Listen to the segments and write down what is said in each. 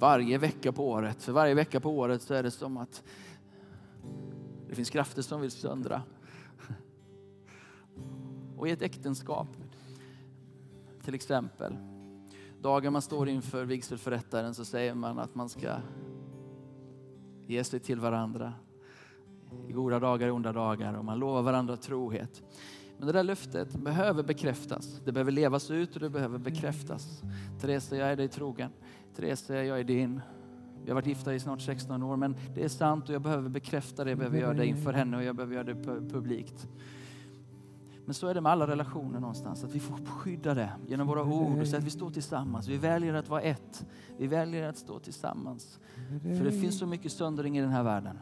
varje vecka på året. För varje vecka på året så är det som att det finns krafter som vill söndra. Och i ett äktenskap, till exempel, dagen man står inför vigselförrättaren så säger man att man ska ge sig till varandra i goda dagar och onda dagar och man lovar varandra trohet. Men det där löftet behöver bekräftas. Det behöver levas ut och det behöver bekräftas. Therese, jag är dig trogen. Therese, jag är din. Vi har varit gifta i snart 16 år, men det är sant och jag behöver bekräfta det. Jag behöver göra det inför henne och jag behöver göra det publikt. Men så är det med alla relationer någonstans, att vi får skydda det genom våra ord och säga att vi står tillsammans. Vi väljer att vara ett. Vi väljer att stå tillsammans. För det finns så mycket söndring i den här världen.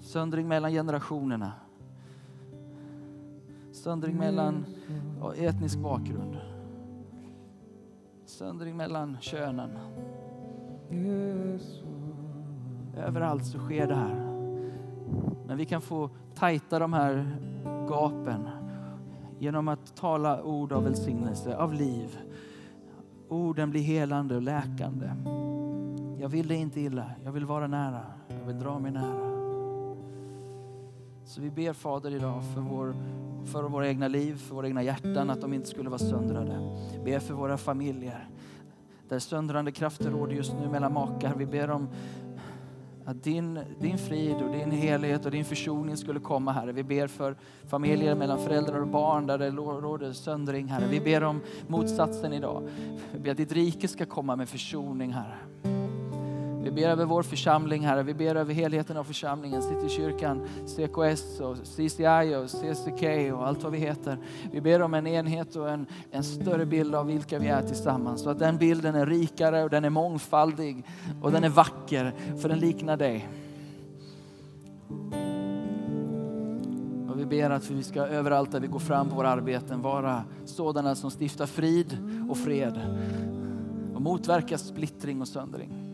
Söndring mellan generationerna. Söndring mellan etnisk bakgrund. Söndring mellan könen. Överallt så sker det här. Men vi kan få tajta de här gapen genom att tala ord av välsignelse, av liv. Orden blir helande och läkande. Jag vill det inte illa, jag vill vara nära, jag vill dra mig nära. Så vi ber Fader idag för, vår, för våra egna liv, för våra egna hjärtan, att de inte skulle vara söndrade. Ber för våra familjer, där söndrande krafter råder just nu mellan makar. Vi ber om att din, din frid och din helhet och din försoning skulle komma, Herre. Vi ber för familjer mellan föräldrar och barn där det råder söndring, Herre. Vi ber om motsatsen idag. Vi ber att ditt rike ska komma med försoning, Herre. Vi ber över vår församling, Herre. Vi ber över helheten av församlingen, Citykyrkan, CKS och CCI och CCK och allt vad vi heter. Vi ber om en enhet och en, en större bild av vilka vi är tillsammans. Så att den bilden är rikare och den är mångfaldig och den är vacker, för den liknar dig. Och vi ber att vi ska överallt där vi går fram på våra arbeten vara sådana som stiftar frid och fred och motverkar splittring och söndring.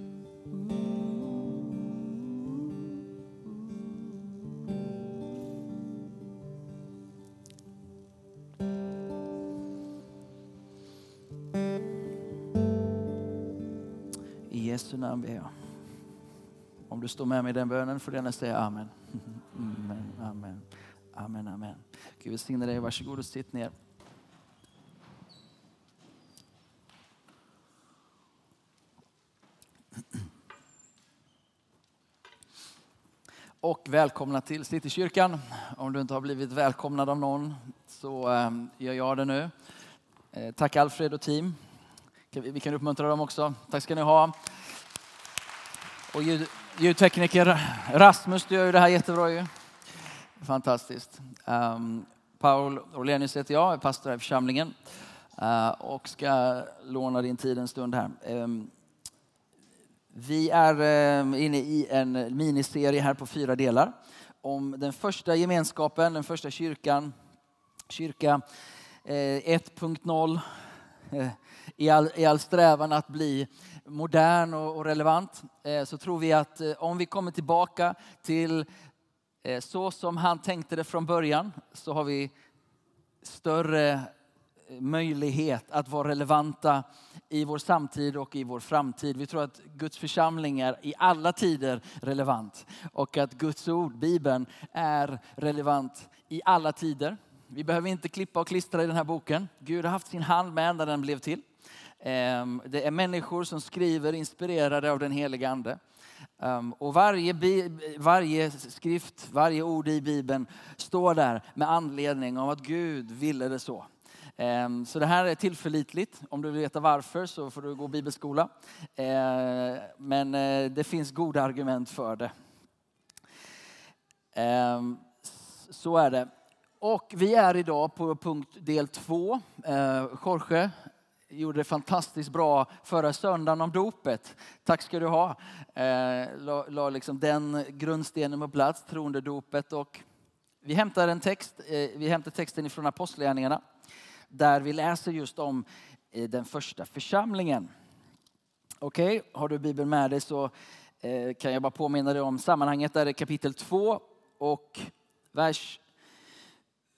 Jesu namn ber jag. Om du står med mig i den bönen får du gärna säga amen. Amen, amen, amen, amen. Gud välsigne dig. Varsågod och sitt ner. Och välkomna till Citykyrkan. Om du inte har blivit välkomnad av någon så ehm, gör jag det nu. Eh, tack Alfred och team. Vi kan uppmuntra dem också. Tack ska ni ha. Och ljud, ljudtekniker Rasmus, du gör ju det här jättebra ju. Fantastiskt. Um, Paul Orlenius heter jag, är pastor här i församlingen uh, och ska låna din tid en stund här. Um, vi är um, inne i en miniserie här på fyra delar om den första gemenskapen, den första kyrkan, kyrka eh, 1.0 i all, i all strävan att bli modern och relevant eh, så tror vi att eh, om vi kommer tillbaka till eh, så som han tänkte det från början så har vi större möjlighet att vara relevanta i vår samtid och i vår framtid. Vi tror att Guds församling är i alla tider relevant och att Guds ord, Bibeln, är relevant i alla tider. Vi behöver inte klippa och klistra i den här boken. Gud har haft sin hand med när den blev till. Ehm, det är människor som skriver inspirerade av den heliga Ande. Ehm, och varje, varje skrift, varje ord i Bibeln står där med anledning av att Gud ville det så. Ehm, så det här är tillförlitligt. Om du vill veta varför så får du gå bibelskola. Men eh, det finns goda argument för det. Så är det. Och vi är idag på punkt del två. Jorge gjorde det fantastiskt bra förra söndagen om dopet. Tack ska du ha. Eh, la, la liksom den grundstenen på plats, troendedopet. Och vi hämtar en text, eh, vi hämtar texten ifrån Apostlagärningarna där vi läser just om eh, den första församlingen. Okej, okay, har du Bibeln med dig så eh, kan jag bara påminna dig om sammanhanget. Där är kapitel 2 och vers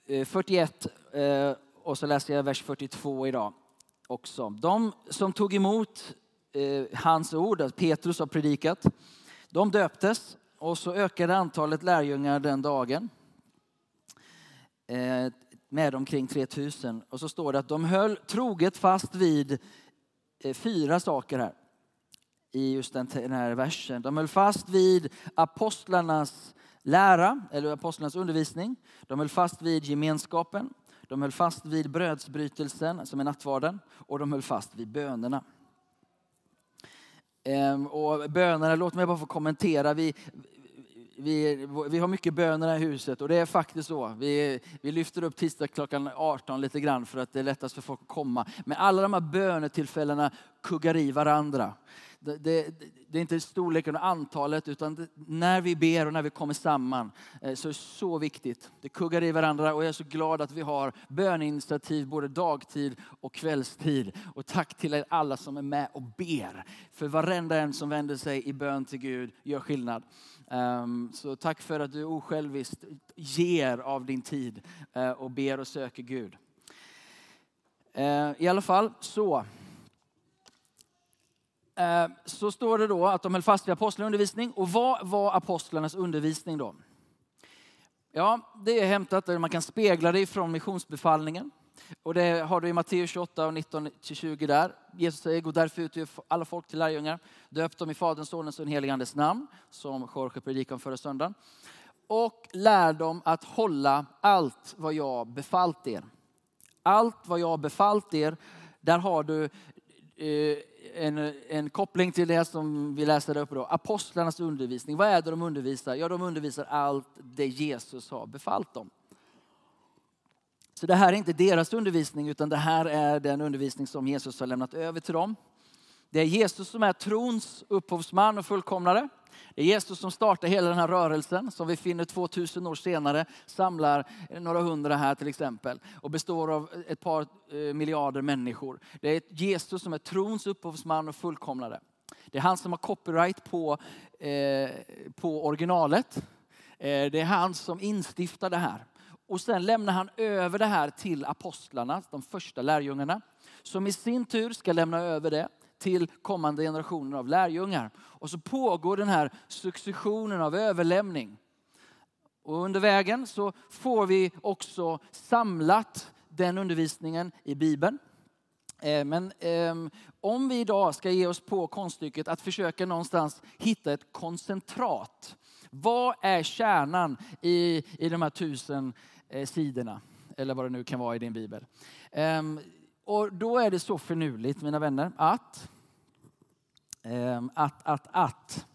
eh, 41 eh, och så läser jag vers 42 idag också. De som tog emot eh, hans ord, att Petrus har predikat, de döptes och så ökade antalet lärjungar den dagen eh, med omkring 3000. Och så står det att de höll troget fast vid eh, fyra saker här i just den, den här versen. De höll fast vid apostlarnas lära, eller apostlarnas undervisning. De höll fast vid gemenskapen. De höll fast vid brödsbrytelsen, som är nattvarden. Och de höll fast vid bönerna. Ehm, och bönerna, låt mig bara få kommentera. Vi, vi, vi har mycket böner här i huset och det är faktiskt så. Vi, vi lyfter upp tisdag klockan 18 lite grann för att det är lättast för folk att komma. Men alla de här bönetillfällena kuggar i varandra det, det, det, är inte storleken och antalet, utan det, när vi ber och när vi kommer samman eh, så är det så viktigt. Det kuggar i varandra och jag är så glad att vi har böninitiativ både dagtid och kvällstid. Och tack till er alla som är med och ber. För varenda en som vänder sig i bön till Gud gör skillnad. Ehm, så tack för att du osjälviskt ger av din tid eh, och ber och söker Gud. Eh, I alla fall så. Eh, så står det då att de höll fast vid apostlundervisning. Och vad var apostlarnas undervisning då? Ja, det är hämtat där man kan spegla det ifrån missionsbefallningen. Och det har du i Matteus 28 och 19-20 där. Jesus säger, gå därför ut och alla folk till lärjungar. Döp dem i Faderns, Sonens och den helige Andes namn, som Jorge predikade om förra söndagen. Och lär dem att hålla allt vad jag befallt er. Allt vad jag befallt er, där har du Eh, en, en koppling till det som vi läste där uppe då. Apostlarnas undervisning. Vad är det de undervisar? Ja, de undervisar allt det Jesus har befallt dem. Så det här är inte deras undervisning utan det här är den undervisning som Jesus har lämnat över till dem. Det är Jesus som är trons upphovsman och fullkomnare. Det är Jesus som startar hela den här rörelsen som vi finner 2000 år senare samlar några hundra här till exempel och består av ett par eh, miljarder människor. Det är Jesus som är trons upphovsman och fullkomnare. Det är han som har copyright på, eh, på originalet. Eh, det är han som instiftar det här. Och sen lämnar han över det här till apostlarna, de första lärjungarna. Som i sin tur ska lämna över det till kommande generationer av lärjungar. Och så pågår den här successionen av överlämning. Och under vägen så får vi också samlat den undervisningen i Bibeln. Eh, men ehm, om vi idag ska ge oss på konststycket att försöka någonstans hitta ett koncentrat. Vad är kärnan i, i de här tusen eh, sidorna? Eller vad det nu kan vara i din bibel. Ehm, och då är det så förnuligt, mina vänner, att, Ehm, att, att, att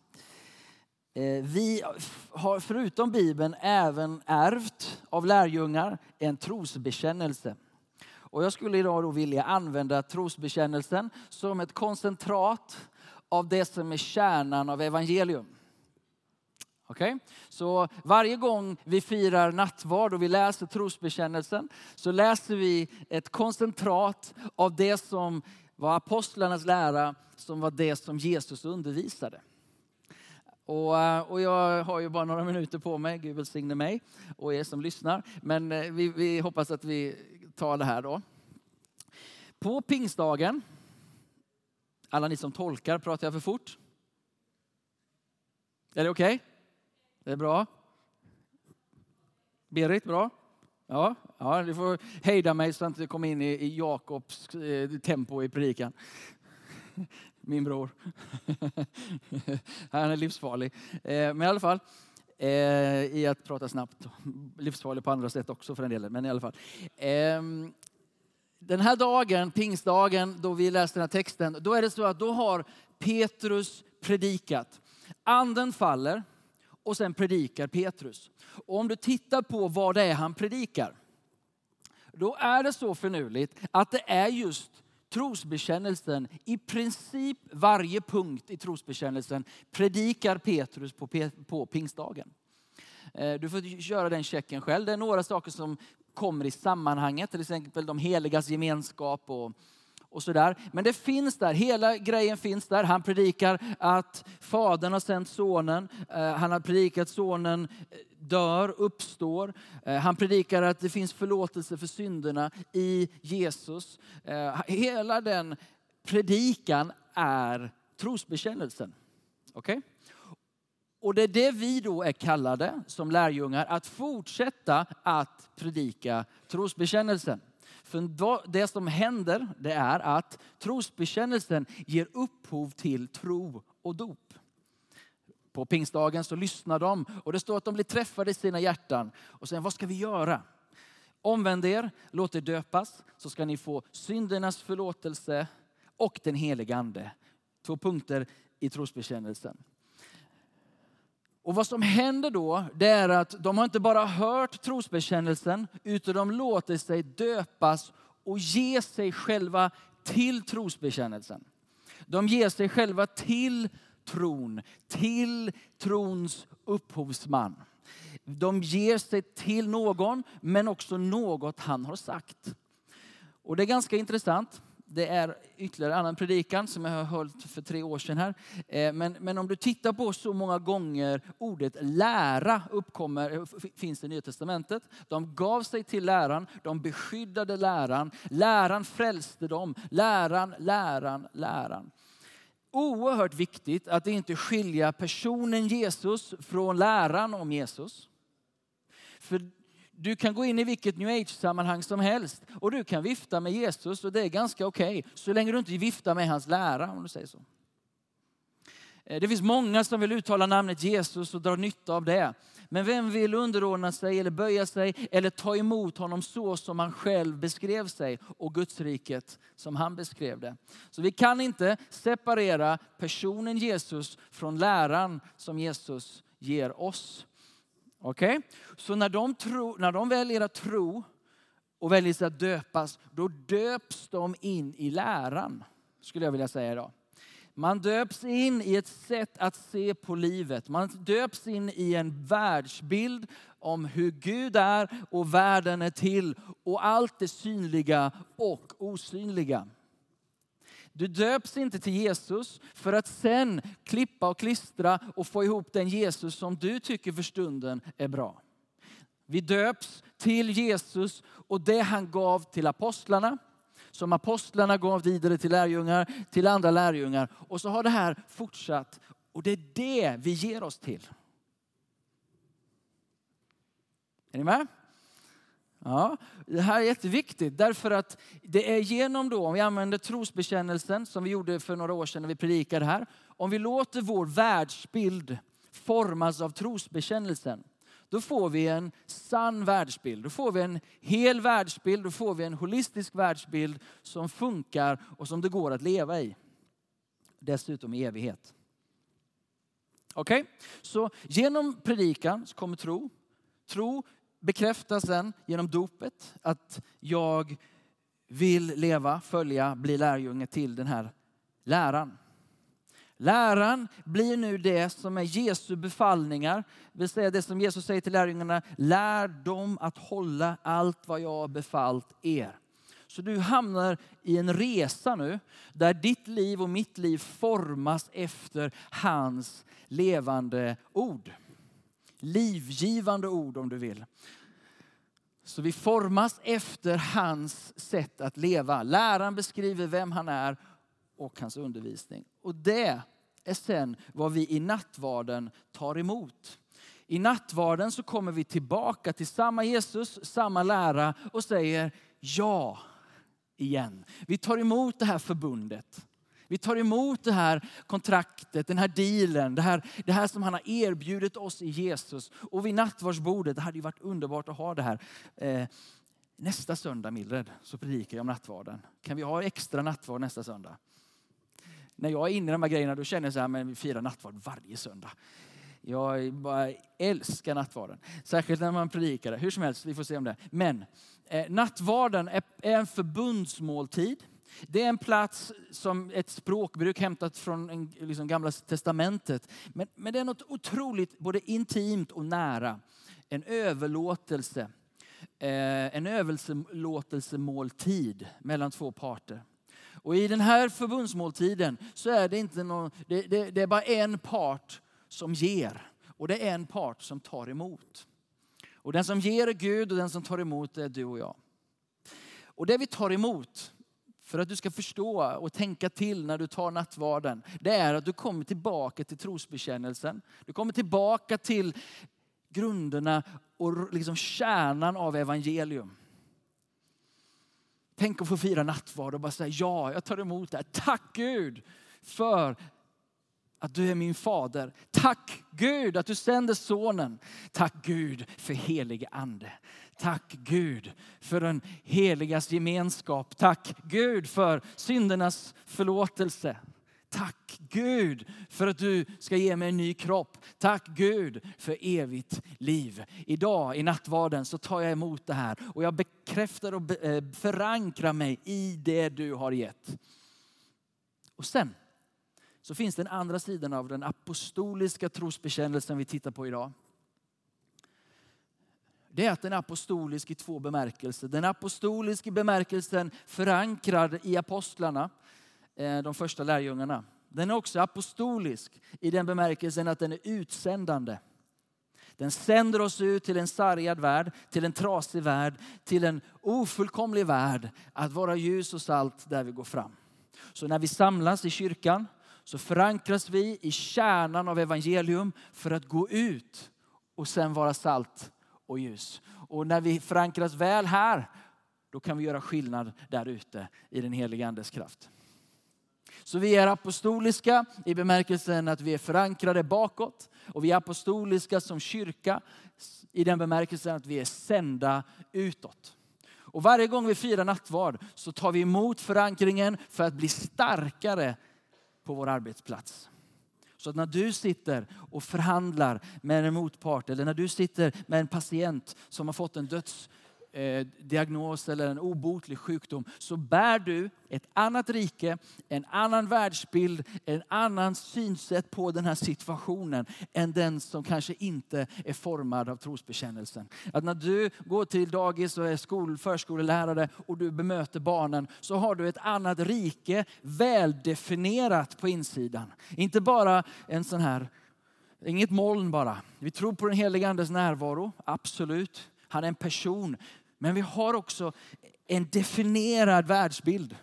eh, vi har förutom Bibeln även ärvt av lärjungar en trosbekännelse. Och jag skulle idag då vilja använda trosbekännelsen som ett koncentrat av det som är kärnan av evangelium. Okay? Så varje gång vi firar nattvard och vi läser trosbekännelsen så läser vi ett koncentrat av det som var apostlarnas lära, som var det som Jesus undervisade. Och, eh, och jag har ju bara några minuter på mig, Gud välsigne mig och er som lyssnar. Men eh, vi, vi hoppas att vi tar det här då. På pingstdagen, alla ni som tolkar, pratar jag för fort? Är det okej? Okay? Det är bra. Berit, bra? Ja, ja, du får hejda mig så att jag inte kommer in i, i Jakobs eh, tempo i predikan. Min bror. Han är livsfarlig. Eh, men i alla fall, eh, i att prata snabbt. Livsfarlig på andra sätt också för den delen, men i alla fall. Eh, den här dagen, pingstdagen, då vi läste den här texten, då är det så att då har Petrus predikat. Anden faller och sen predikar Petrus. Och om du tittar på vad det är han predikar, då är det så förnuligt att det är just trosbekännelsen, i princip varje punkt i trosbekännelsen predikar Petrus på, på pingstdagen. Eh, du får köra den checken själv. Det är några saker som kommer i sammanhanget, till exempel de heligas gemenskap och, och sådär. Men det finns där, hela grejen finns där. Han predikar att Fadern har sänt Sonen. Eh, han har predikat att Sonen eh, dör, uppstår. Eh, han predikar att det finns förlåtelse för synderna i Jesus. Hela den predikan är trosbekännelsen. Okay? Och det är det vi då är kallade som lärjungar, att fortsätta att predika trosbekännelsen. För det som händer det är att trosbekännelsen ger upphov till tro och dop. På pingstdagen så lyssnar de och det står att de blir träffade i sina hjärtan. Och sen vad ska vi göra? Omvänd er, låt er döpas så ska ni få syndernas förlåtelse och den helige ande. Två punkter i trosbekännelsen. Och vad som händer då, det är att de har inte bara hört trosbekännelsen, utan de låter sig döpas och ge sig själva till trosbekännelsen. De ger sig själva till tron, till trons upphovsman. De ger sig till någon, men också något han har sagt. Och det är ganska intressant det är ytterligare en annan predikan som jag har hållit för tre år sedan här. Eh, men, men om du tittar på så många gånger ordet lära uppkommer, eh, finns i Nya Testamentet. De gav sig till läran, de beskyddade läran, läran frälste dem, läran, läran, läran. Oerhört viktigt att inte skilja personen Jesus från läran om Jesus. För du kan gå in i vilket new age-sammanhang som helst och du kan vifta med Jesus och det är ganska okej. Okay, så länge du inte viftar med hans lära om du säger så. Eh, det finns många som vill uttala namnet Jesus och dra nytta av det. Men vem vill underordna sig eller böja sig eller ta emot honom så som han själv beskrev sig och Guds riket som han beskrev det. Så vi kan inte separera personen Jesus från läran som Jesus ger oss. Okej? Okay? Så när de, tro, när de väljer att tro och väljer att döpas, då döps de in i läran. Skulle jag vilja säga idag. Man döps in i ett sätt att se på livet. Man döps in i en världsbild om hur Gud är och världen är till och allt det synliga och osynliga. Du döps inte till Jesus för att sen klippa och klistra och få ihop den Jesus som du tycker för stunden är bra. Vi döps till Jesus och det han gav till apostlarna, som apostlarna gav vidare till lärjungar, till andra lärjungar. Och så har det här fortsatt och det är det vi ger oss till. Är ni med? Ja, det här är jätteviktigt därför att det är genom då, om vi använder trosbekännelsen som vi gjorde för några år sedan när vi predikade här. Om vi låter vår världsbild formas av trosbekännelsen. Då får vi en sann världsbild. Då får vi en hel världsbild. Då får vi en holistisk världsbild som funkar och som det går att leva i. Dessutom i evighet. Okej, okay? så genom predikan så kommer tro. Tro bekräftas sen genom dopet att jag vill leva, följa, bli lärjunge till den här läran. Läran blir nu det som är Jesu befallningar, det vill säga det som Jesus säger till lärjungarna, lär dem att hålla allt vad jag har befallt er. Så du hamnar i en resa nu där ditt liv och mitt liv formas efter hans levande ord livgivande ord om du vill. Så vi formas efter hans sätt att leva. Läraren beskriver vem han är och hans undervisning. Och det är sen vad vi i nattvarden tar emot. I nattvarden så kommer vi tillbaka till samma Jesus, samma lära och säger ja igen. Vi tar emot det här förbundet. Vi tar emot det här kontraktet, den här dealen, det här, det här som han har erbjudit oss i Jesus. Och vid nattvardsbordet, det hade ju varit underbart att ha det här. Eh, nästa söndag Mildred, så predikar jag om nattvarden. Kan vi ha extra nattvard nästa söndag? När jag är inne i de här grejerna då känner jag så här, men vi firar nattvard varje söndag. Jag bara älskar nattvarden. Särskilt när man predikar det. Hur som helst, vi får se om det. Men eh, nattvarden är, är en förbundsmåltid. Det är en plats som ett språkbruk hämtat från en, liksom gamla testamentet. Men, men det är något otroligt både intimt och nära. En överlåtelse. Eh, en överlåtelsemåltid mellan två parter. Och i den här förbundsmåltiden så är det inte någon, det, det, det är bara en part som ger och det är en part som tar emot. Och den som ger är Gud och den som tar emot är du och jag. Och det vi tar emot, för att du ska förstå och tänka till när du tar nattvarden, det är att du kommer tillbaka till trosbekännelsen. Du kommer tillbaka till grunderna och liksom kärnan av evangelium. Tänk att få fira nattvard och bara säga ja, jag tar emot det här. Tack Gud för att du är min fader. Tack Gud att du sänder sonen. Tack Gud för helige ande. Tack Gud för den heligas gemenskap. Tack Gud för syndernas förlåtelse. Tack Gud för att du ska ge mig en ny kropp. Tack Gud för evigt liv. Idag i nattvarden så tar jag emot det här och jag bekräftar och eh, förankrar mig i det du har gett. Och sen så finns den andra sidan av den apostoliska trosbekännelsen vi tittar på idag. Det är att den är apostolisk i två bemärkelser. Den är apostolisk i bemärkelsen förankrad i apostlarna, eh, de första lärjungarna. Den är också apostolisk i den bemärkelsen att den är utsändande. Den sänder oss ut till en sargad värld, till en trasig värld, till en ofullkomlig värld. Att vara ljus och salt där vi går fram. Så när vi samlas i kyrkan så förankras vi i kärnan av evangelium för att gå ut och sen vara salt och ljus. Och när vi förankras väl här, då kan vi göra skillnad där ute i den heliga Andes kraft. Så vi är apostoliska i bemärkelsen att vi är förankrade bakåt. Och vi är apostoliska som kyrka i den bemärkelsen att vi är sända utåt. Och varje gång vi firar nattvard så tar vi emot förankringen för att bli starkare på vår arbetsplats. Så att när du sitter och förhandlar med en motpart eller när du sitter med en patient som har fått en döds eh, diagnos eller en obotlig sjukdom så bär du ett annat rike, en annan världsbild, en annan synsätt på den här situationen än den som kanske inte är formad av trosbekännelsen. Att när du går till dagis och är skol, förskolelärare och du bemöter barnen så har du ett annat rike väldefinierat på insidan. Inte bara en sån här Inget moln bara. Vi tror på den helige Andes närvaro, absolut. Han är en person. Men vi har också en definierad världsbild.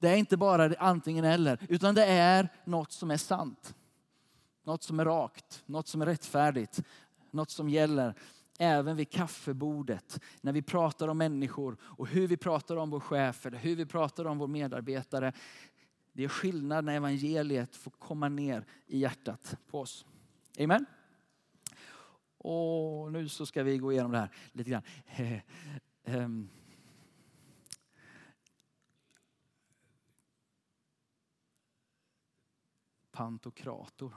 Det är inte bara antingen eller, utan det är något som är sant. Något som är rakt, något som är rättfärdigt, något som gäller även vid kaffebordet. När vi pratar om människor och hur vi pratar om vår chef eller hur vi pratar om vår medarbetare. Det är skillnad när evangeliet får komma ner i hjärtat på oss. Amen. Och nu så ska vi gå igenom det här lite grann. Eh, ehm. Pantokrator.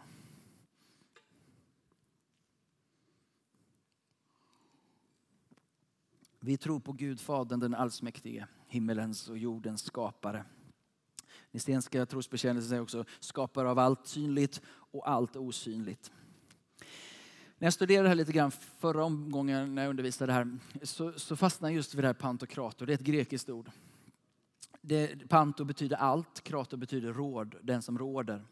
Vi tror på Gud Fadern den allsmäktige, himmelens och jordens skapare. Nistenska trosbekännelsen säger också skapare av allt synligt och allt osynligt. När jag studerade det här lite grann förra omgången när jag undervisade här så, så fastnade jag just vid det här pantokrator. Det är ett grekiskt ord. Det, panto betyder allt, krator betyder råd, den som råder.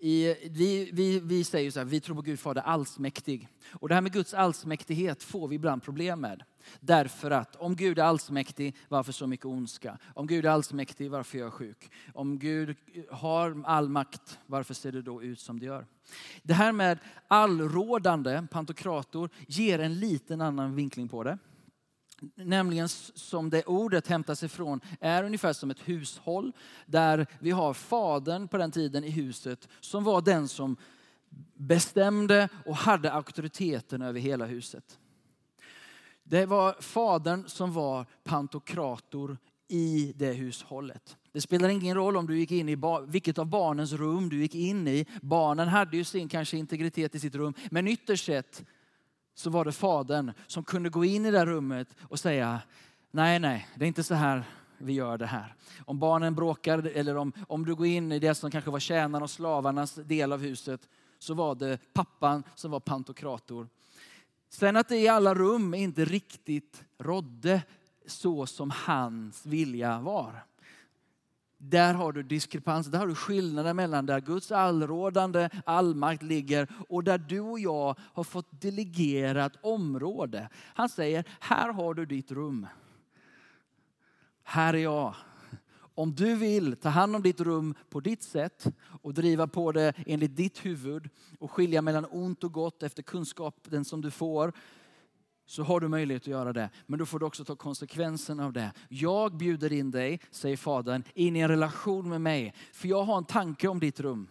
I, vi, vi, vi säger så här, vi tror på Gud Fader allsmäktig. Och det här med Guds allsmäktighet får vi ibland problem med. Därför att om Gud är allsmäktig, varför så mycket ondska? Om Gud är allsmäktig, varför är jag sjuk? Om Gud har all makt, varför ser det då ut som det gör? Det här med allrådande, pantokrator, ger en liten annan vinkling på det. Nämligen som det ordet hämtas ifrån är ungefär som ett hushåll där vi har fadern på den tiden i huset som var den som bestämde och hade auktoriteten över hela huset. Det var fadern som var pantokrator i det hushållet. Det spelar ingen roll om du gick in i vilket av barnens rum du gick in i. Barnen hade ju sin kanske integritet i sitt rum. Men ytterst sett så var det fadern som kunde gå in i det rummet och säga nej, nej, det är inte så här vi gör det här. Om barnen bråkar eller om, om du går in i det som kanske var tjänarna och slavarnas del av huset så var det pappan som var pantokrator. Sen att det i alla rum inte riktigt rådde så som hans vilja var där har du diskrepans, där har du skillnaden mellan där Guds allrådande allmakt ligger och där du och jag har fått delegerat område. Han säger, här har du ditt rum. Här är jag. Om du vill ta hand om ditt rum på ditt sätt och driva på det enligt ditt huvud och skilja mellan ont och gott efter kunskapen som du får, så har du möjlighet att göra det. Men då får du också ta konsekvensen av det. Jag bjuder in dig, säger Fadern, in i en relation med mig. För jag har en tanke om ditt rum.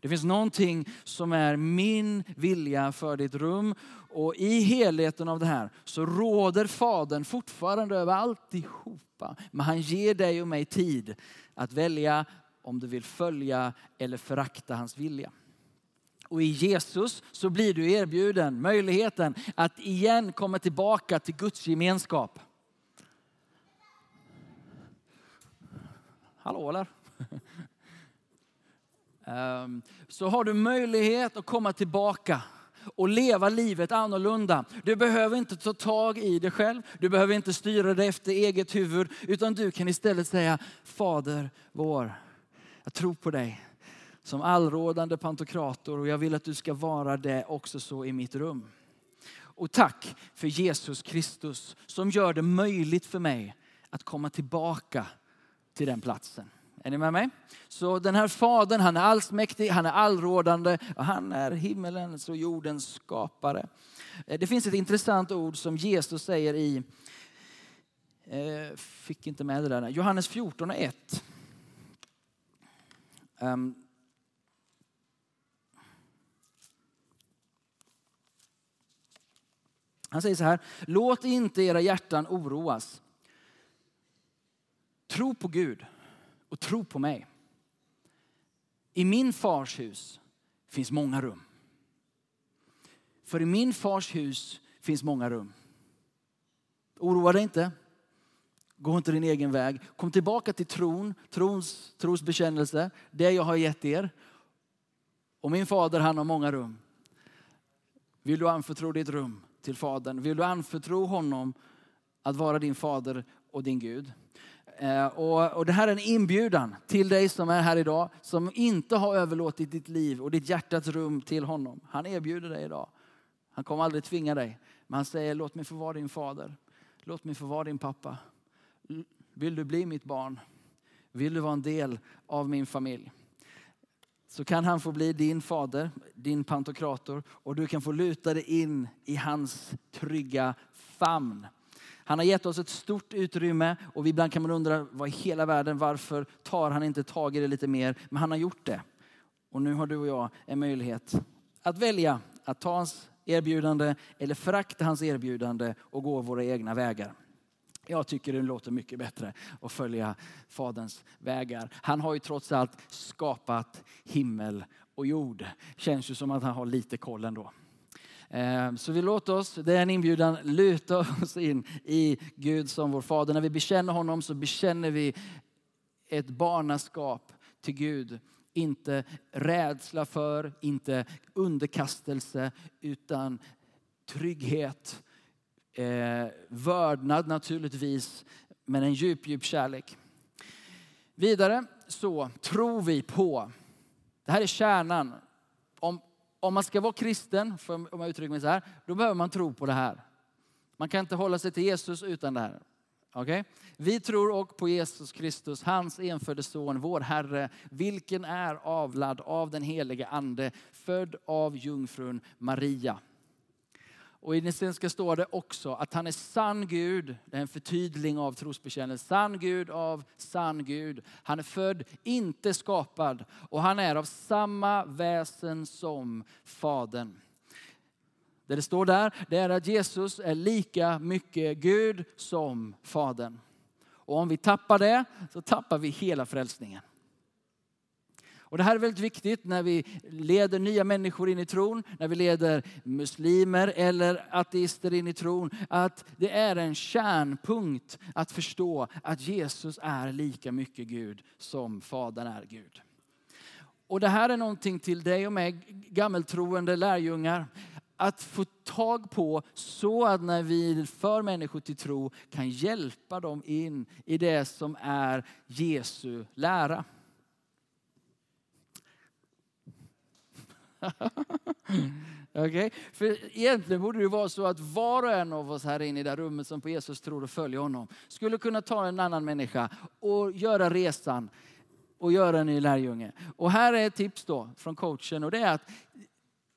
Det finns någonting som är min vilja för ditt rum. Och i helheten av det här så råder Fadern fortfarande över alltihopa. Men han ger dig och mig tid att välja om du vill följa eller förakta hans vilja. Och i Jesus så blir du erbjuden möjligheten att igen komma tillbaka till Guds gemenskap. Hallå eller? Ehm, så har du möjlighet att komma tillbaka och leva livet annorlunda. Du behöver inte ta tag i det själv. Du behöver inte styra det efter eget huvud. Utan du kan istället säga, Fader vår, jag tror på dig som allrådande pantokrator och jag vill att du ska vara det också så i mitt rum. Och tack för Jesus Kristus som gör det möjligt för mig att komma tillbaka till den platsen. Är ni med mig? Så den här fadern, han är allsmäktig, han är allrådande och han är himmelens och jordens skapare. Eh, det finns ett intressant ord som Jesus säger i, eh, fick inte med det där, Johannes 14 och 1. Um, ehm, Han säger så här, låt inte era hjärtan oroas. Tro på Gud och tro på mig. I min fars hus finns många rum. För i min fars hus finns många rum. Oroa dig inte. Gå inte din egen väg. Kom tillbaka till tron, trons, trons bekännelse, det jag har gett er. Och min fader han har många rum. Vill du anförtro ditt rum till Fadern? Vill du anförtro honom att vara din fader och din Gud? Eh, och, och det här är en inbjudan till dig som är här idag, som inte har överlåtit ditt liv och ditt hjärtats rum till honom. Han erbjuder dig idag. Han kommer aldrig tvinga dig. Men han säger, låt mig få vara din fader. Låt mig få vara din pappa. Vill du bli mitt barn? Vill du vara en del av min familj? Så kan han få bli din fader, din pantokrator och du kan få luta dig in i hans trygga famn. Han har gett oss ett stort utrymme och ibland kan man undra vad i hela världen, varför tar han inte tag i det lite mer? Men han har gjort det. Och nu har du och jag en möjlighet att välja att ta hans erbjudande eller förakta hans erbjudande och gå våra egna vägar. Jag tycker det låter mycket bättre att följa Faderns vägar. Han har ju trots allt skapat himmel och jord. Känns ju som att han har lite koll ändå. Ehm, så vi låter oss, det är en inbjudan, luta oss in i Gud som vår fader. När vi bekänner honom så bekänner vi ett barnaskap till Gud. Inte rädsla för, inte underkastelse, utan trygghet, eh, vördnad naturligtvis, men en djup, djup kärlek. Vidare så tror vi på, det här är kärnan, om, om man ska vara kristen, om jag uttrycker mig så här, då behöver man tro på det här. Man kan inte hålla sig till Jesus utan det här. Okay? Vi tror och på Jesus Kristus, hans enfödde son, vår Herre, vilken är avlad av den helige Ande, född av jungfrun Maria. Och i den svenska står det också att han är sann Gud. Det är en förtydling av trosbekännelsen. Sann Gud av sann Gud. Han är född, inte skapad. Och han är av samma väsen som Fadern. Det det står där, det är att Jesus är lika mycket Gud som Fadern. Och om vi tappar det, så tappar vi hela frälsningen. Och det här är väldigt viktigt när vi leder nya människor in i tron, när vi leder muslimer eller ateister in i tron. Att det är en kärnpunkt att förstå att Jesus är lika mycket Gud som Fadern är Gud. Och det här är någonting till dig och mig, gammeltroende lärjungar. att få tag på så att när vi för människor till tro kan hjälpa dem in i det som är Jesu lära. Okay? För egentligen borde det vara så att var och en av oss här inne i det rummet som på Jesus tror och följer honom skulle kunna ta en annan människa och göra resan och göra en ny lärjunge. Och här är ett tips då från coachen och det är att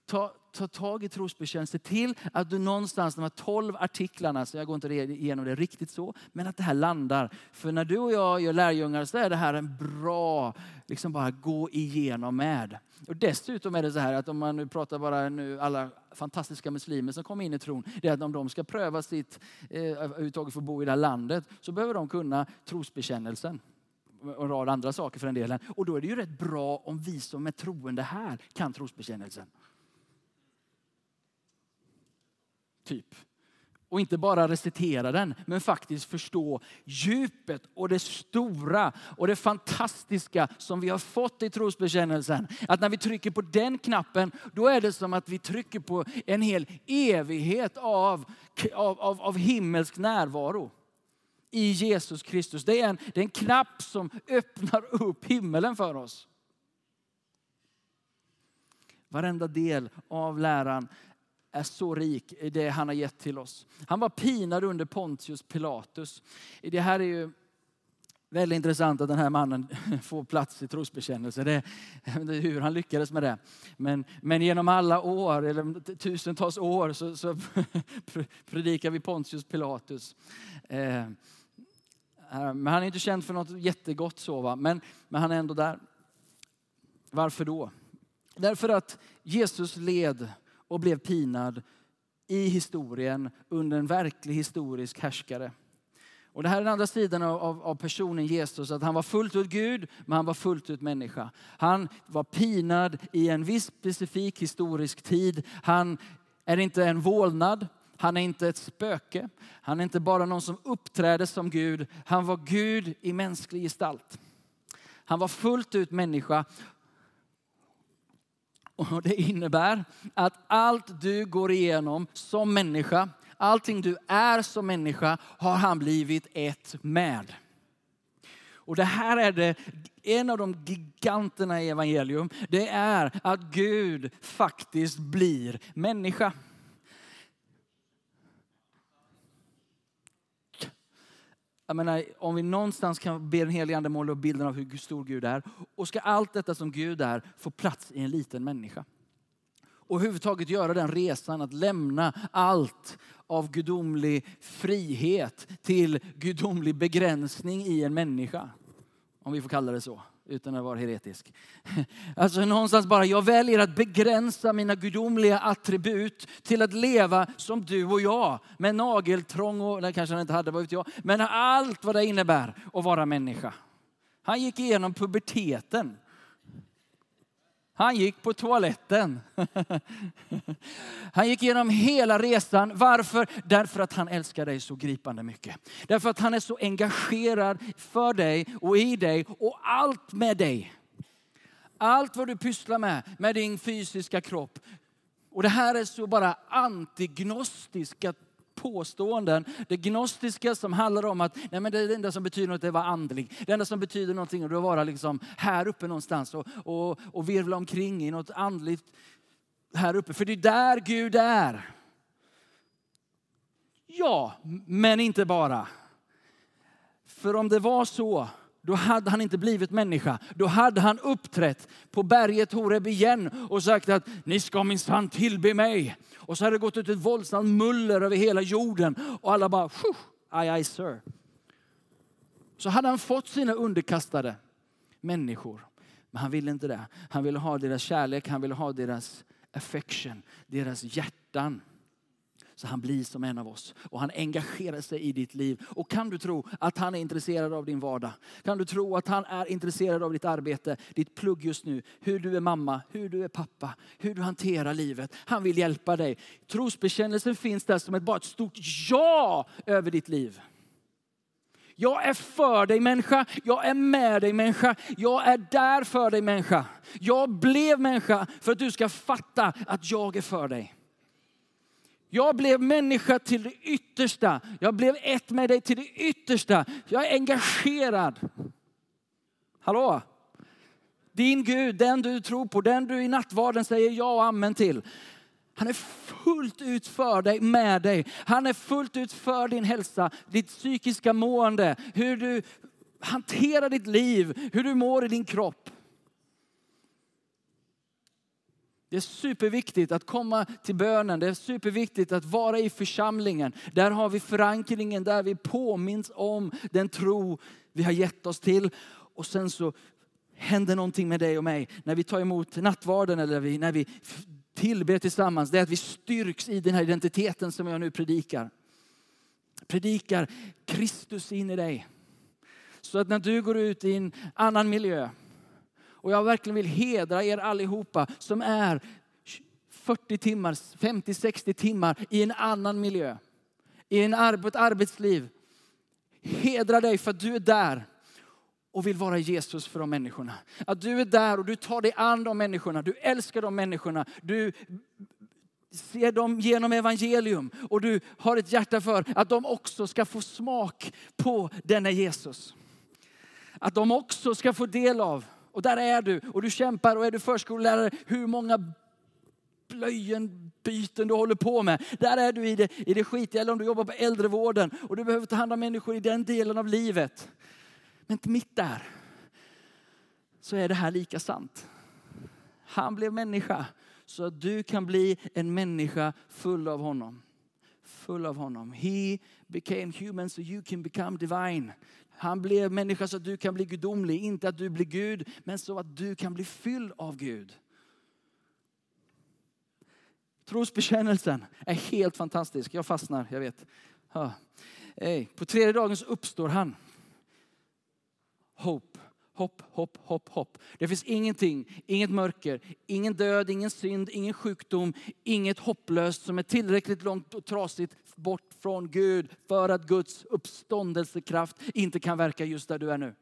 ta, ta tag i trosbekännelse till att du någonstans, de här 12 artiklarna, så jag går inte igenom det riktigt så, men att det här landar. För när du och jag gör lärjungar så är det här en bra, liksom bara gå igenom med. Och dessutom är det så här att om man nu pratar bara nu alla fantastiska muslimer som kommer in i tron, det är att om de ska pröva sitt, eh, överhuvudtaget få bo i det här landet, så behöver de kunna trosbekännelsen och en rad andra saker för den delen. Och då är det ju rätt bra om vi som är troende här kan trosbekännelsen. Typ. Och inte bara recitera den, men faktiskt förstå djupet och det stora och det fantastiska som vi har fått i trosbekännelsen. Att när vi trycker på den knappen, då är det som att vi trycker på en hel evighet av, av, av, av himmelsk närvaro i Jesus Kristus. Det är, en, det är en knapp som öppnar upp himmelen för oss. Varenda del av läran är så rik i det han har gett till oss. Han var pinad under Pontius Pilatus. Det här är ju väldigt intressant att den här mannen får plats i trosbekännelsen. Det, det hur han lyckades med det. Men, men genom alla år, eller tusentals år, så, så predikar vi Pontius Pilatus. Eh, eh, men han är inte känd för något jättegott så, va? Men, men han är ändå där. Varför då? Därför att Jesus led och blev pinad i historien under en verklig historisk härskare. Och det här är den andra sidan av, av, personen Jesus, att han var fullt ut Gud, men han var fullt ut människa. Han var pinad i en viss specifik historisk tid. Han är inte en vålnad, han är inte ett spöke. Han är inte bara någon som uppträder som Gud. Han var Gud i mänsklig gestalt. Han var fullt ut människa och det innebär att allt du går igenom som människa, allting du är som människa har han blivit ett med. Och det här är det, en av de giganterna i evangelium. Det är att Gud faktiskt blir människa. Jag menar, om vi någonstans kan be den helige Ande måla upp bilden av hur stor Gud är. Och ska allt detta som Gud är få plats i en liten människa. Och överhuvudtaget göra den resan att lämna allt av gudomlig frihet till gudomlig begränsning i en människa. Om vi får kalla det så utan att vara heretisk. Alltså någonstans bara, jag väljer att begränsa mina gudomliga attribut till att leva som du och jag. Med nageltrång och, det kanske han inte hade, vad vet jag. Men allt vad det innebär att vara människa. Han gick igenom puberteten. Han gick på toaletten. Han gick igenom hela resan. Varför? Därför att han älskar dig så gripande mycket. Därför att han är så engagerad för dig och i dig och allt med dig. Allt vad du pysslar med, med din fysiska kropp. Och det här är så bara antignostiska påståenden. Det gnostiska som handlar om att nej men det enda som betyder något är att vara andlig. Det enda som betyder någonting är att vara liksom här uppe någonstans och, och, och virvla omkring i något andligt här uppe. För det är där Gud är. Ja, men inte bara. För om det var så då hade han inte blivit människa. Då hade han uppträtt på berget Horeb igen och sagt att ni ska minsann tillbe mig. Och så hade det gått ut ett våldsamt muller över hela jorden och alla bara, aj, aj, sir. Så hade han fått sina underkastade människor. Men han ville inte det. Han ville ha deras kärlek, han ville ha deras affection, deras hjärtan. Så han blir som en av oss och han engagerar sig i ditt liv. Och kan du tro att han är intresserad av din vardag? Kan du tro att han är intresserad av ditt arbete, ditt plugg just nu? Hur du är mamma, hur du är pappa, hur du hanterar livet. Han vill hjälpa dig. Trosbekännelsen finns där som ett, bara ett stort ja över ditt liv. Jag är för dig människa, jag är med dig människa, jag är där för dig människa. Jag blev människa för att du ska fatta att jag är för dig. Jag blev människa till det yttersta. Jag blev ett med dig till det yttersta. Jag är engagerad. Hallå? Din Gud, den du tror på, den du i nattvarden säger ja och amen till. Han är fullt ut för dig, med dig. Han är fullt ut för din hälsa, ditt psykiska mående, hur du hanterar ditt liv, hur du mår i din kropp. Det är superviktigt att komma till bönen. Det är superviktigt att vara i församlingen. Där har vi förankringen, där vi påminns om den tro vi har gett oss till. Och sen så händer någonting med dig och mig när vi tar emot nattvarden eller när vi tillber tillsammans. Det är att vi styrks i den här identiteten som jag nu predikar. Predikar Kristus in i dig. Så att när du går ut i en annan miljö, och jag verkligen vill hedra er allihopa som är 40 timmar, 50-60 timmar i en annan miljö. I en ett arbetsliv. Hedra dig för att du är där och vill vara Jesus för de människorna. Att du är där och du tar dig an de människorna. Du älskar de människorna. Du ser dem genom evangelium och du har ett hjärta för att de också ska få smak på denna Jesus. Att de också ska få del av och där är du och du kämpar och är du förskollärare, hur många blöjenbyten du håller på med. Där är du i det, i det skitiga. Eller om du jobbar på äldrevården och du behöver ta hand om människor i den delen av livet. Men mitt där så är det här lika sant. Han blev människa så att du kan bli en människa full av honom. Full av honom. He became human so you can become divine. Han blev människa så att du kan bli gudomlig. Inte att du blir Gud, men så att du kan bli fylld av Gud. Trosbekännelsen är helt fantastisk. Jag fastnar, jag vet. På tredje dagen så uppstår han. Hope. Hopp, hopp, hopp, hopp. Det finns ingenting, inget mörker, ingen död, ingen synd, ingen sjukdom, inget hopplöst som är tillräckligt långt och trasigt bort från Gud för att Guds uppståndelsekraft inte kan verka just där du är nu.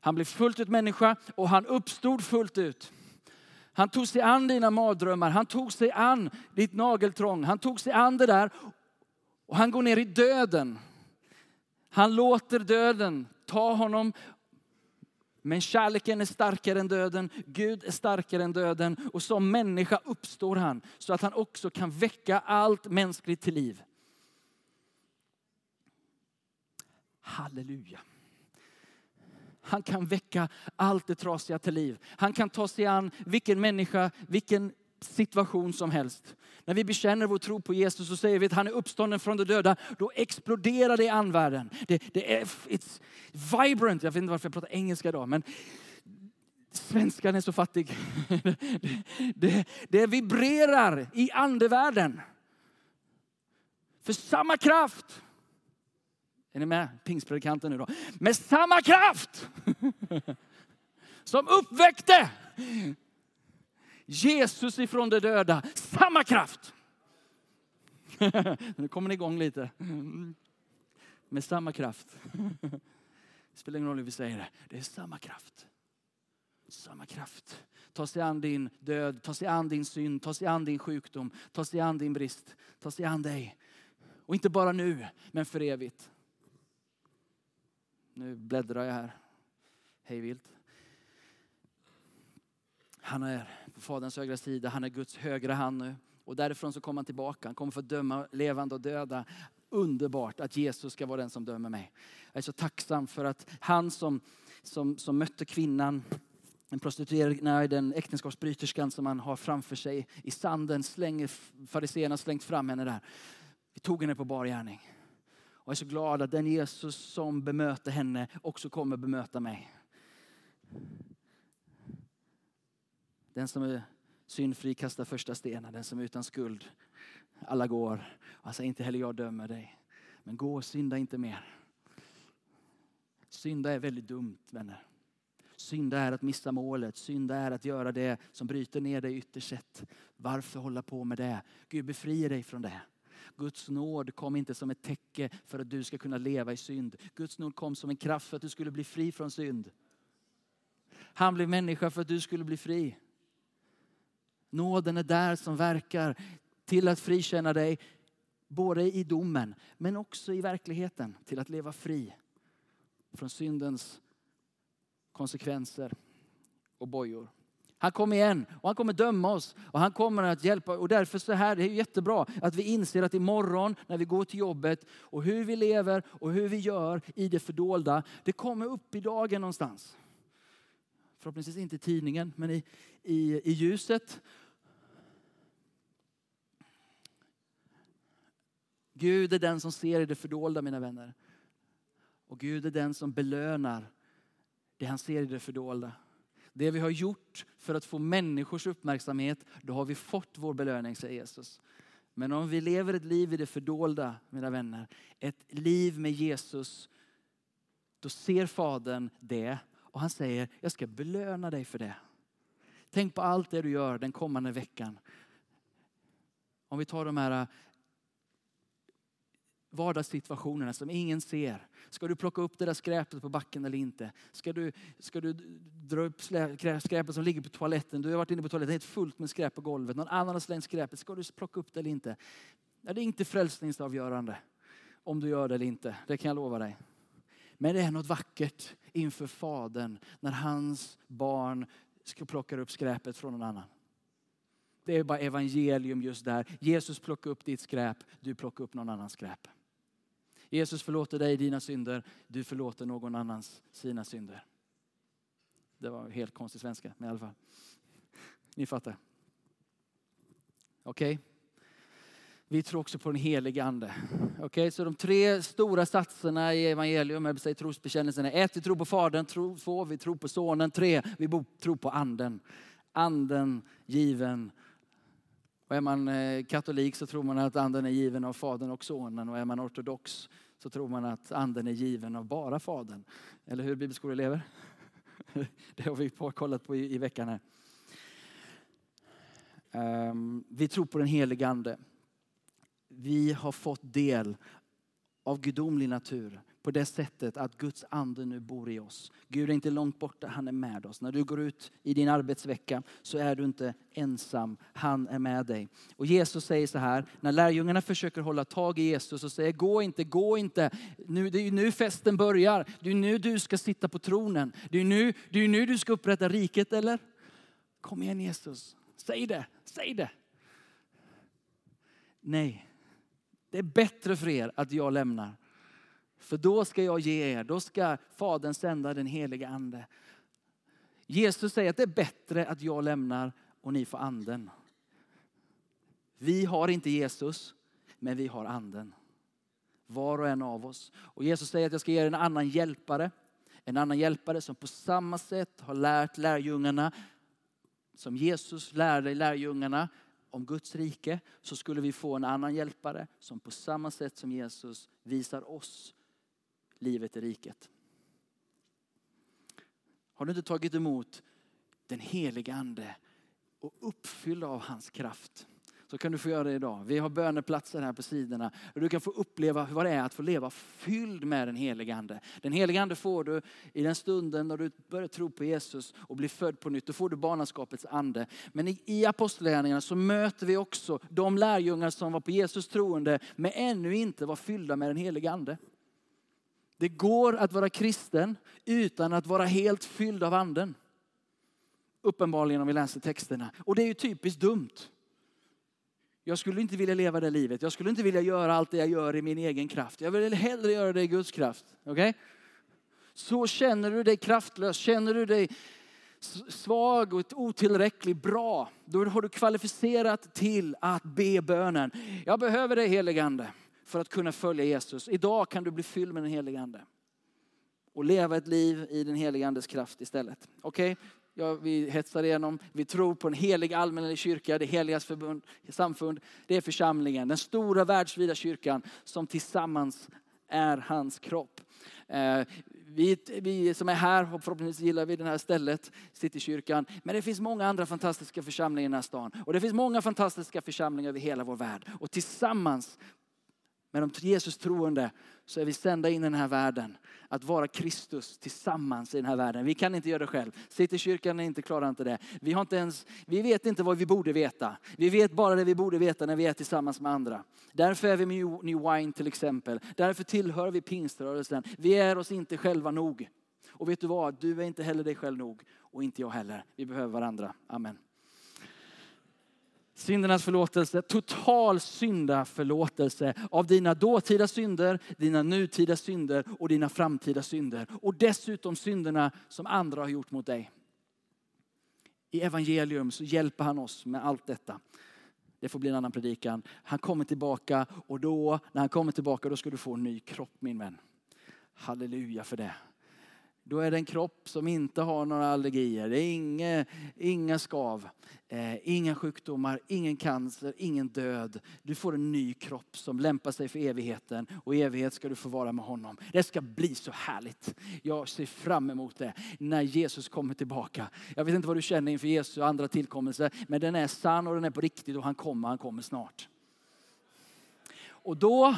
Han blev fullt ut människa och han uppstod fullt ut. Han tog sig an dina mardrömmar, han tog sig an ditt nageltrång, han tog sig an det där och han går ner i döden. Han låter döden ta honom. Men kärleken är starkare än döden, Gud är starkare än döden och som människa uppstår han så att han också kan väcka allt mänskligt till liv. Halleluja. Han kan väcka allt det trasiga till liv. Han kan ta sig an vilken människa, vilken situation som helst. När vi bekänner vår tro på Jesus och säger vi att han är uppstånden från de döda, då exploderar det i andvärlden. Det, det är it's vibrant. Jag vet inte varför jag pratar engelska idag, men svenskan är så fattig. Det, det, det vibrerar i andevärlden. För samma kraft är ni med? Pingstpredikanten nu då. Med samma kraft som uppväckte Jesus ifrån de döda. Samma kraft. nu kommer ni igång lite. Med samma kraft. Det spelar ingen roll hur vi säger det. Det är samma kraft. Samma kraft. Ta sig an din död, ta sig an din synd, ta sig an din sjukdom, ta sig an din brist, ta sig an dig. Och inte bara nu, men för evigt. Nu bläddrar jag här. Hej vilt. Han är på Faderns högra sida, han är Guds högra hand nu. Och därifrån så kommer han tillbaka, han kommer få döma levande och döda. Underbart att Jesus ska vara den som dömer mig. Jag är så tacksam för att han som, som, som mötte kvinnan, en prostituerad, nej, den äktenskapsbryterskan som han har framför sig i sanden, slänger, fariséerna slängt fram henne där. Vi tog henne på bar gärning. Och jag är så glad att den Jesus som bemöter henne också kommer bemöta mig. Den som är syndfri kastar första stenen, den som är utan skuld. Alla går. Han säger inte heller jag dömer dig. Men gå och synda inte mer. Synda är väldigt dumt vänner. Synda är att missa målet. Synda är att göra det som bryter ner dig ytterst sett. Varför hålla på med det? Gud befriar dig från det. Guds nåd kom inte som ett täcke för att du ska kunna leva i synd. Guds nåd kom som en kraft för att du skulle bli fri från synd. Han blev människa för att du skulle bli fri. Nåden är där som verkar till att frikänna dig både i domen men också i verkligheten till att leva fri från syndens konsekvenser och bojor. Han kommer igen och han kommer döma oss och han kommer att hjälpa. Och därför så här, det är jättebra att vi inser att imorgon när vi går till jobbet och hur vi lever och hur vi gör i det fördolda, det kommer upp i dagen någonstans. Förhoppningsvis inte i tidningen, men i, i, i ljuset. Gud är den som ser i det fördolda mina vänner. Och Gud är den som belönar det han ser i det fördolda. Det vi har gjort för att få människors uppmärksamhet, då har vi fått vår belöning, säger Jesus. Men om vi lever ett liv i det fördolda, mina vänner, ett liv med Jesus, då ser Fadern det och han säger, jag ska belöna dig för det. Tänk på allt det du gör den kommande veckan. Om vi tar de här vardagssituationerna som ingen ser. Ska du plocka upp det där skräpet på backen eller inte? Ska du, ska du dra upp skräpet som ligger på toaletten? Du har varit inne på toaletten, det är helt fullt med skräp på golvet. Någon annan har slängt skräpet. Ska du plocka upp det eller inte? Ja, det är inte frälsningsavgörande om du gör det eller inte. Det kan jag lova dig. Men det är något vackert inför Fadern när hans barn ska plocka upp skräpet från någon annan. Det är bara evangelium just där. Jesus plockar upp ditt skräp, du plockar upp någon annans skräp. Jesus förlåter dig dina synder, du förlåter någon annans sina synder. Det var helt konstig svenska, men i alla fall. Ni fattar. Okej? Okay? Vi tror också på den helige ande. Okay? Så de tre stora satserna i evangelium, eller säger trosbekännelsen är ett, vi tror på Fadern, två, vi tror på Sonen, tre, vi tror på anden. Anden given och är man eh, katolik så tror man att anden är given av Fadern och Sonen. Och är man ortodox så tror man att anden är given av bara Fadern. Eller hur bibelskoleelever? Det har vi kollat på i veckan här. Ehm, vi tror på den helige ande. Vi har fått del av gudomlig natur på det sättet att Guds ande nu bor i oss. Gud är inte långt borta, han är med oss. När du går ut i din arbetsvecka så är du inte ensam, han är med dig. Och Jesus säger så här, när lärjungarna försöker hålla tag i Jesus och säger gå inte, gå inte. Nu, det är ju nu festen börjar, det är nu du ska sitta på tronen. Det är nu, det är nu du ska upprätta riket eller? Kom igen Jesus, säg det, säg det. Nej, det är bättre för er att jag lämnar för då ska jag ge er, då ska Fadern sända den heliga ande. Jesus säger att det är bättre att jag lämnar och ni får anden. Vi har inte Jesus, men vi har anden. Var och en av oss. Och Jesus säger att jag ska ge er en annan hjälpare. En annan hjälpare som på samma sätt har lärt lärjungarna, som Jesus lärde lärjungarna om Guds rike, så skulle vi få en annan hjälpare som på samma sätt som Jesus visar oss livet i riket. Har du inte tagit emot den heliga ande och uppfylld av hans kraft så kan du få göra det idag. Vi har böneplatser här på sidorna. Och du kan få uppleva vad det är att få leva fylld med den heliga ande. Den heliga ande får du i den stunden när du börjar tro på Jesus och blir född på nytt. Då får du barnaskapets ande. Men i, i apostlagärningarna så möter vi också de lärjungar som var på Jesus troende men ännu inte var fyllda med den heliga ande. Det går att vara kristen utan att vara helt fylld av anden. Uppenbarligen om vi läser texterna. Och det är ju typiskt dumt. Jag skulle inte vilja leva det livet. Jag skulle inte vilja göra allt det jag gör i min egen kraft. Jag vill hellre göra det i Guds kraft. Okay? Så känner du dig kraftlös, känner du dig svag och otillräcklig, bra. Då har du kvalificerat till att be bönen. Jag behöver dig heligande för att kunna följa Jesus. Idag kan du bli fylld med den helige Ande. Och leva ett liv i den helige Andes kraft istället. Okej? Okay? Ja, vi hetsar igenom. Vi tror på en helig allmänlig kyrka, det heligas förbund, samfund. Det är församlingen, den stora världsvida kyrkan som tillsammans är hans kropp. Eh, vi, vi, som är här, förhoppningsvis gillar vi det här stället, Citykyrkan. Men det finns många andra fantastiska församlingar i den här stan. Och det finns många fantastiska församlingar över hela vår värld. Och tillsammans med de Jesus troende så är vi sända in i den här världen. Att vara Kristus tillsammans i den här världen. Vi kan inte göra det själv. Citykyrkan är inte klarar inte det. Vi, har inte ens, vi vet inte vad vi borde veta. Vi vet bara det vi borde veta när vi är tillsammans med andra. Därför är vi med New Wine till exempel. Därför tillhör vi pingströrelsen. Vi är oss inte själva nog. Och vet du vad? Du är inte heller dig själv nog. Och inte jag heller. Vi behöver varandra. Amen. Syndernas förlåtelse, total syndaförlåtelse av dina dåtida synder, dina nutida synder och dina framtida synder. Och dessutom synderna som andra har gjort mot dig. I evangelium så hjälper han oss med allt detta. Det får bli en annan predikan. Han kommer tillbaka och då, när han kommer tillbaka, då ska du få en ny kropp min vän. Halleluja för det. Då är det en kropp som inte har några allergier. Det är inga, inga skav, eh, inga sjukdomar, ingen cancer, ingen död. Du får en ny kropp som lämpar sig för evigheten och i evighet ska du få vara med honom. Det ska bli så härligt. Jag ser fram emot det när Jesus kommer tillbaka. Jag vet inte vad du känner inför Jesu andra tillkommelse, men den är sann och den är på riktigt och han kommer, han kommer snart. Och då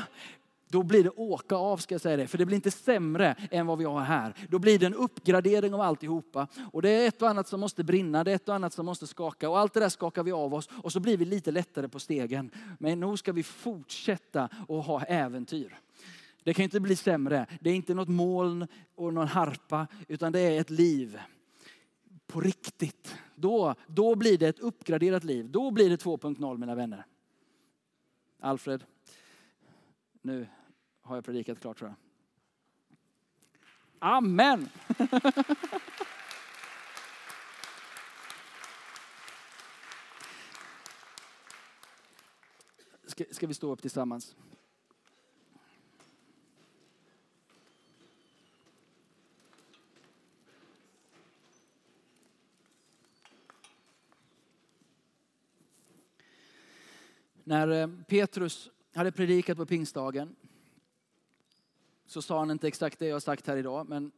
då blir det åka av ska jag säga det. För det blir inte sämre än vad vi har här. Då blir det en uppgradering av alltihopa. Och det är ett och annat som måste brinna, det är ett och annat som måste skaka. Och allt det där skakar vi av oss och så blir vi lite lättare på stegen. Men nog ska vi fortsätta att ha äventyr. Det kan inte bli sämre. Det är inte något moln och någon harpa, utan det är ett liv på riktigt. Då, då blir det ett uppgraderat liv. Då blir det 2.0 mina vänner. Alfred, nu har jag predikat klart tror jag. Amen! Ska, ska vi stå upp tillsammans? När eh, Petrus hade predikat på pingstdagen så sa han inte exakt det jag har sagt här idag, men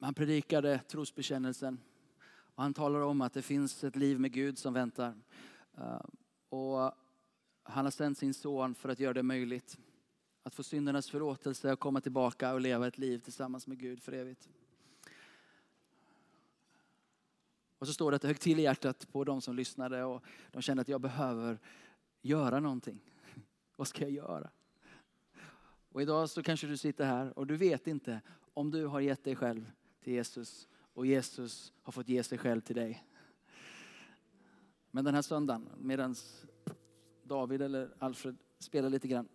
han predikade trosbekännelsen. Och han talar om att det finns ett liv med Gud som väntar. Eh, och han har sänt sin son för att göra det möjligt. Att få syndernas förlåtelse och komma tillbaka och leva ett liv tillsammans med Gud för evigt. Och så står det att det högg till i hjärtat på de som lyssnade och de kände att jag behöver göra någonting. Vad ska jag göra? Och idag så kanske du sitter här och du vet inte om du har gett dig själv till Jesus och Jesus har fått ge sig själv till dig. Men den här söndagen, medan David eller Alfred spelar lite grann,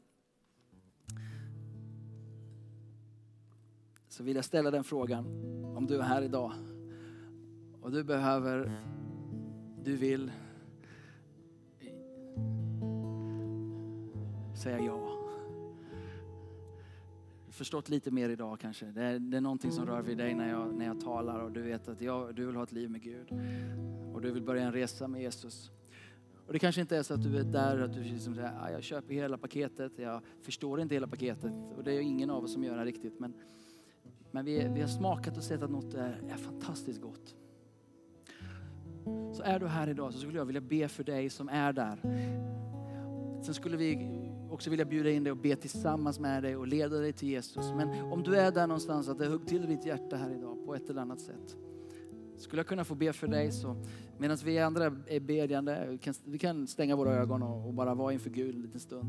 så vill jag ställa den frågan. Om du är här idag och du behöver, du vill säga ja förstått lite mer idag kanske. Det är, det är någonting som rör vid dig när jag, när jag talar och du vet att jag, du vill ha ett liv med Gud. Och du vill börja en resa med Jesus. Och det kanske inte är så att du är där att du liksom säger, ah, jag köper hela paketet, jag förstår inte hela paketet. Och det är ingen av oss som gör det riktigt. Men, men vi, vi har smakat och sett att något är, är fantastiskt gott. Så är du här idag så skulle jag vilja be för dig som är där. Sen skulle vi också vilja bjuda in dig och be tillsammans med dig och leda dig till Jesus. Men om du är där någonstans att det högg till ditt hjärta här idag på ett eller annat sätt. Skulle jag kunna få be för dig så medan vi andra är bedjande, vi kan, vi kan stänga våra ögon och, och bara vara inför Gud en liten stund.